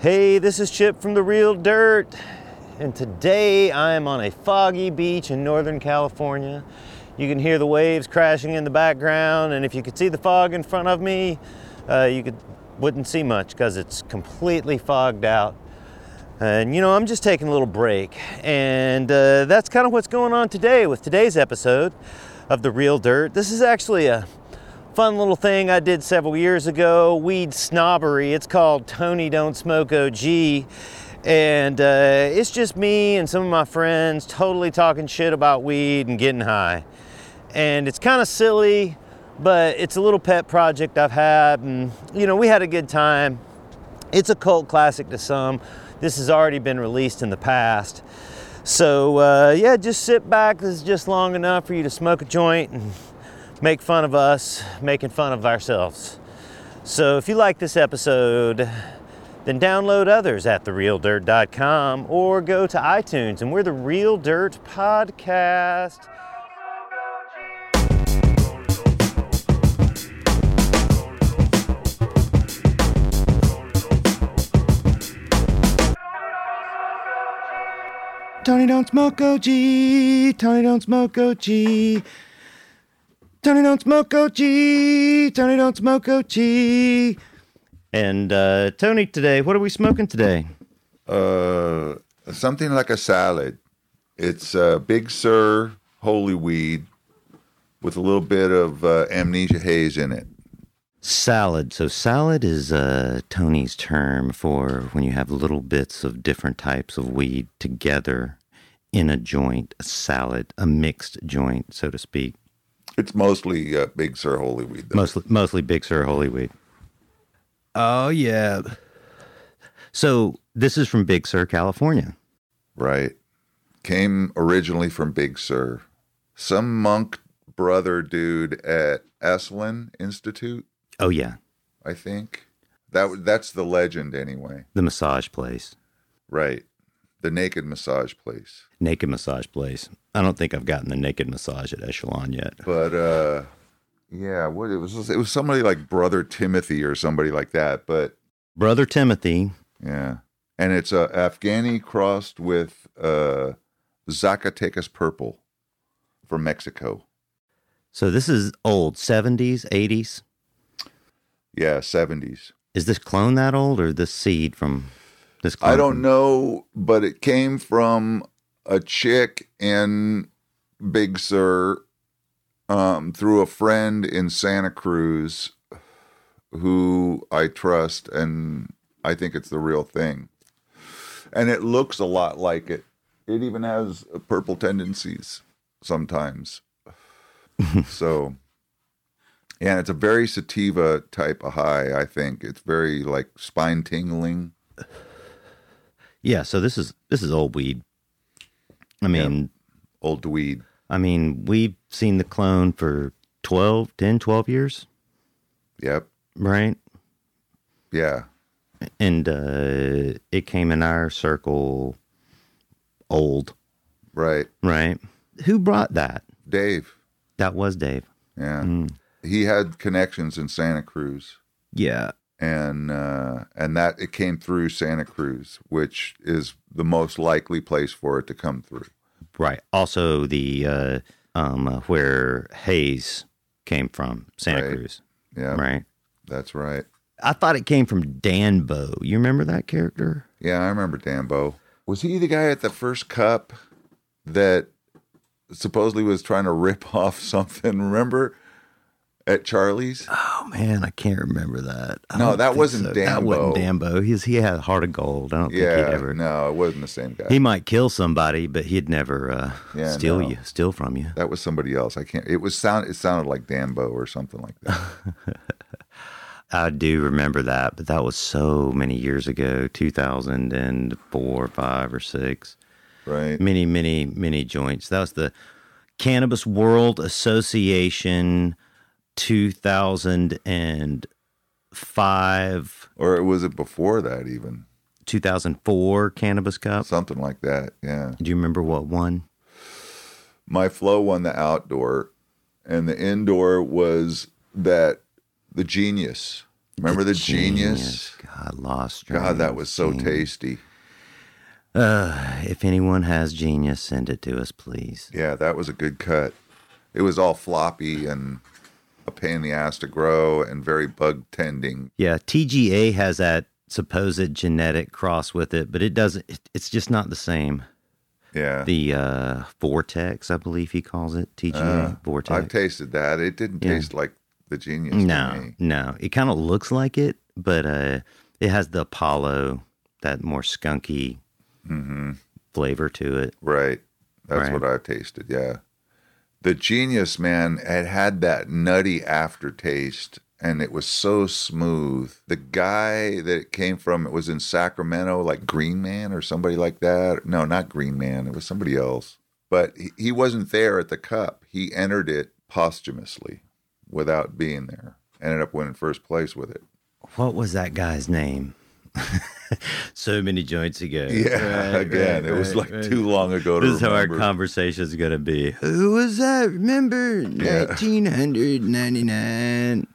Hey, this is Chip from The Real Dirt, and today I am on a foggy beach in Northern California. You can hear the waves crashing in the background, and if you could see the fog in front of me, uh, you could, wouldn't see much because it's completely fogged out. And you know, I'm just taking a little break, and uh, that's kind of what's going on today with today's episode of The Real Dirt. This is actually a fun little thing I did several years ago, weed snobbery. It's called Tony Don't Smoke OG. And uh, it's just me and some of my friends totally talking shit about weed and getting high. And it's kind of silly, but it's a little pet project I've had. And, you know, we had a good time. It's a cult classic to some. This has already been released in the past. So, uh, yeah, just sit back. This is just long enough for you to smoke a joint and make fun of us making fun of ourselves. So if you like this episode, then download others at therealdirt.com or go to iTunes and we're the Real Dirt Podcast. Tony don't smoke OG, Tony don't smoke OG. Tony don't smoke OG, Tony don't smoke OG. And uh, Tony, today, what are we smoking today? Uh, something like a salad. It's uh, Big Sur holy weed with a little bit of uh, amnesia haze in it. Salad. So, salad is uh, Tony's term for when you have little bits of different types of weed together in a joint, a salad, a mixed joint, so to speak. It's mostly uh, Big Sur holy weed. Though. Mostly, mostly Big Sur holy weed. Oh yeah. So this is from Big Sur, California. Right. Came originally from Big Sur. Some monk brother dude at Esalen Institute, Oh yeah, I think. That that's the legend anyway. the massage place, Right. The naked massage place. naked massage place. I don't think I've gotten the naked massage at Esalen yet. But uh yeah, what it was it was somebody like brother Timothy or somebody like that, but Brother Timothy. Yeah. And it's uh, Afghani crossed with uh, Zacatecas purple from Mexico. So this is old, seventies, eighties. Yeah, 70s. Is this clone that old or this seed from this? I don't know, but it came from a chick in Big Sur um, through a friend in Santa Cruz who I trust, and I think it's the real thing. And it looks a lot like it. It even has purple tendencies sometimes. so, yeah, and it's a very sativa type of high, I think. It's very like spine tingling. Yeah. So this is this is old weed. I mean, old weed. I mean, we've seen the clone for 12, 10, 12 years, Yep. right? Yeah. And uh, it came in our circle old, Right. right? Who brought that? Dave. That was Dave. Yeah. Mm. He had connections in Santa Cruz. Yeah. And uh, and that it came through Santa Cruz, which is the most likely place for it to come through. Right. Also, the uh, um, uh, where Haze came from, Santa Right. Cruz. Yeah. Right. That's right. I thought it came from Danbo. You remember that character? Yeah, I remember Danbo. Was he the guy at the first cup that supposedly was trying to rip off something? Remember at Charlie's? Oh man, I can't remember that. I No, that wasn't That wasn't Dambo. Dambo. He's he had a heart of gold. I don't think he'd ever. no, it wasn't the same guy. He might kill somebody, but he'd never uh, Yeah, steal no. you, steal from you. that was somebody else. I can't. It was sound. It sounded like Dambo or something like that. I do remember that, but that was so many years ago, two thousand and four, five, or six. right? Many, many, many joints. That was the Cannabis World Association, two thousand and five, Or was it before that even? two thousand four Cannabis Cup. Something like that. Yeah. Do you remember what one? My flow won the outdoor, and the indoor was that the genius. Remember the, genius? God, lost. God, that was so Genius. tasty. Uh, if anyone has genius, send it to us, please. Yeah, that was a good cut. It was all floppy and a pain in the ass to grow and very bug tending. Yeah, TGA has that supposed genetic cross with it, but it doesn't. It's just not the same. Yeah. The uh, Vortex, I believe he calls it TGA Uh, Vortex. I've tasted that. It didn't Yeah. taste like the genius to no, me. no, it kind of looks like it, but uh, it has the Apollo, that more skunky hmm flavor to it. Right. That's Right. what I've tasted. Yeah. The genius man had had that nutty aftertaste and it was so smooth. The guy that it came from, it was in Sacramento, like Green Man or somebody like that. No, not Green Man. It was somebody else. But he, he wasn't there at the cup. He entered it posthumously without being there. Ended up winning first place with it. What was that guy's name? so many joints ago. Yeah, Right, again, right, it was right, like right. too long ago to This is how our remember. conversation is going to be. Who was that? Remember Yeah. 1999?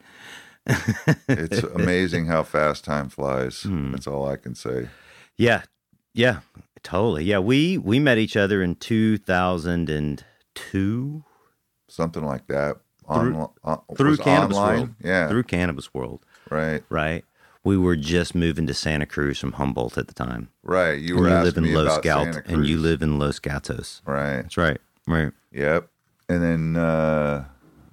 it's amazing how fast time flies. Hmm. That's all I can say. Yeah, yeah, totally. Yeah, we we met each other in 2002 Something like that. Through- On, on, through Cannabis online? World. Yeah. through Cannabis World, right. right? We were just moving to Santa Cruz from Humboldt at the time. Right. You And were you asking live in me Los about Gal- Santa and you live in Los Gatos. Right. That's right. Right. Yep. And then uh,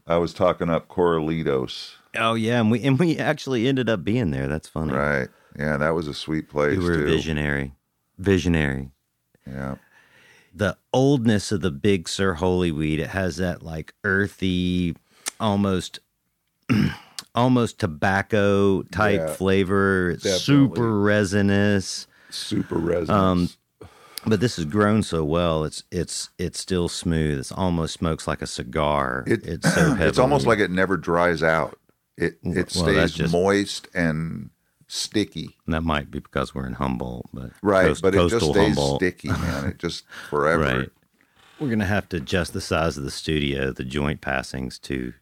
I was talking up Corralitos. Oh yeah, and we and we actually ended up being there. That's funny. Right. Yeah, that was a sweet place You were too. a visionary. Visionary. Yeah. The oldness of the Big Sur Holy Weed, it has that like earthy, almost almost tobacco type Yeah, flavor. It's definitely. super resinous. Super resinous. Um, But this is grown so well, it's it's it's still smooth. It's almost smokes like a cigar. it, it's so heavily. it's almost like it never dries out. It it Well, stays just- moist and sticky. that might be because we're in Humboldt, but Right, coast- but it just stays Humboldt. sticky, man. It just forever. Right. We're gonna have to adjust the size of the studio. The joint passings to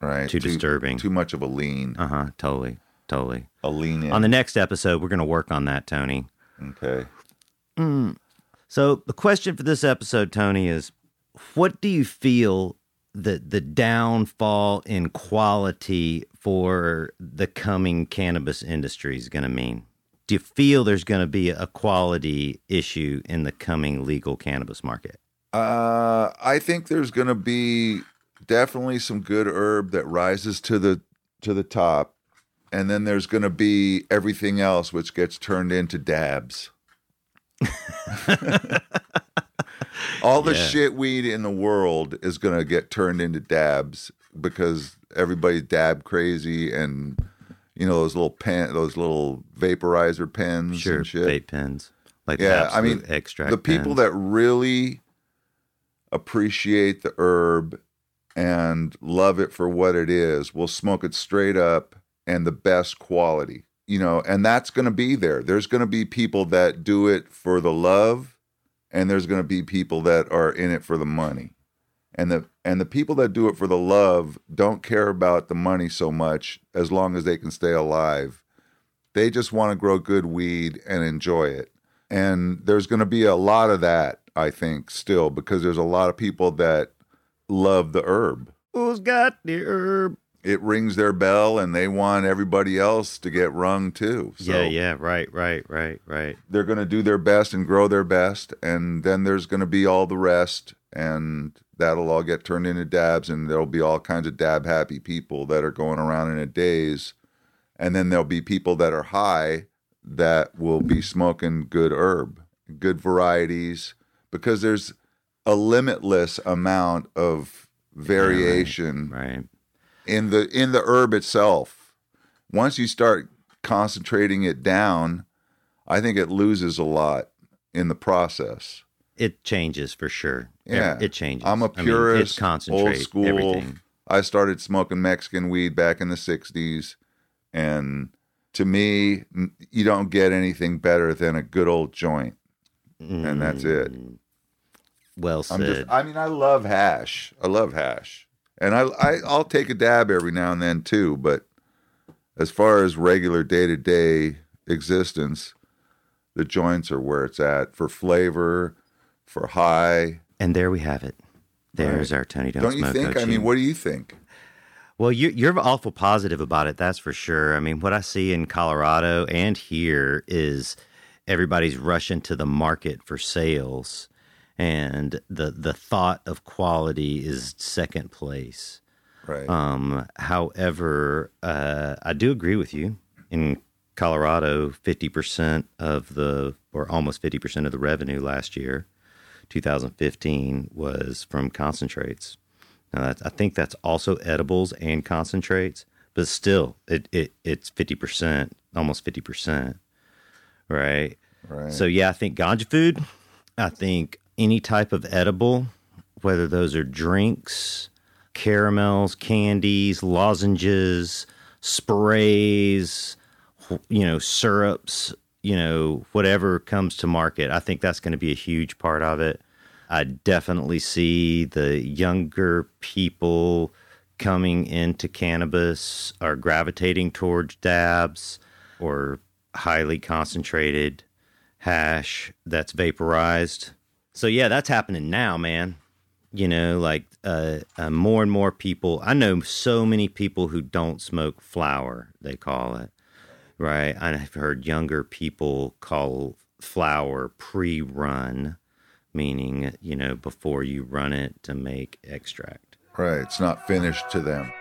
Right. Too disturbing. Too much of a lean. uh huh. Totally, totally. A lean in. On the next episode, we're gonna work on that, Tony. okay. So the question for this episode, Tony, is what do you feel that the downfall in quality for the coming cannabis industry is going to mean? Do you feel there's going to be a quality issue in the coming legal cannabis market? Uh, I think there's going to be definitely some good herb that rises to the to the top, and then there's going to be everything else which gets turned into dabs. All the Yeah. shit weed in the world is going to get turned into dabs because everybody's dab crazy and you know those little pen those little vaporizer pens Sure, and shit. vape pens, like Yeah, I mean, extract. the people pens. that really appreciate the herb and love it for what it is We'll smoke it straight up and the best quality you know and that's going to be there. There's going to be people that do it for the love and there's going to be people that are in it for the money. And the and the people that do it for the love don't care about the money so much as long as they can stay alive. They just want to grow good weed and enjoy it. And there's going to be a lot of that i think still because there's a lot of people that love the herb Who's got the herb? it rings their bell and they want everybody else to get rung too so yeah, yeah, right, right, right, right. they're going to do their best and grow their best and then there's going to be all the rest and that'll all get turned into dabs and there'll be all kinds of dab happy people that are going around in a daze and then there'll be people that are high that will be smoking good herb good varieties because there's a limitless amount of variation Right. in the in the herb itself. Once you start concentrating it down, I think it loses a lot in the process. It changes for sure. Yeah. It changes. I'm a purist, it concentrates old school. everything. I started smoking Mexican weed back in the 60s and to me you don't get anything better than a good old joint. And that's it. Mm. Well said. just I mean I love hash. I love hash. And I, I I'll take a dab every now and then too, but as far as regular day to day existence, the joints are where it's at for flavor, for high. And there we have it. There's our Tony Don't, Don't you think? I mean, what do you think? Well, you, you're awful positive about it, that's for sure. I mean, what I see in Colorado and here is everybody's rushing to the market for sales, and the the thought of quality is second place. Right. Um, however, uh, I do agree with you. In Colorado, fifty percent of the, or almost fifty percent of the revenue last year, 2015, was from concentrates. Now, that's, I think that's also edibles and concentrates, but still, it, it it's fifty percent, almost fifty percent, right? Right. So yeah, I think ganja food. I think any type of edible, whether those are drinks, caramels, candies, lozenges, sprays, you know, syrups, you know, whatever comes to market. I think that's going to be a huge part of it. I definitely see the younger people coming into cannabis are gravitating towards dabs or highly concentrated hash that's vaporized. So yeah, that's happening now, man. You know, like uh, uh, more and more people. I know so many people who don't smoke flower. They call it right. I've heard younger people call flower pre-run, meaning you know before you run it to make extract. Right. It's not finished to them.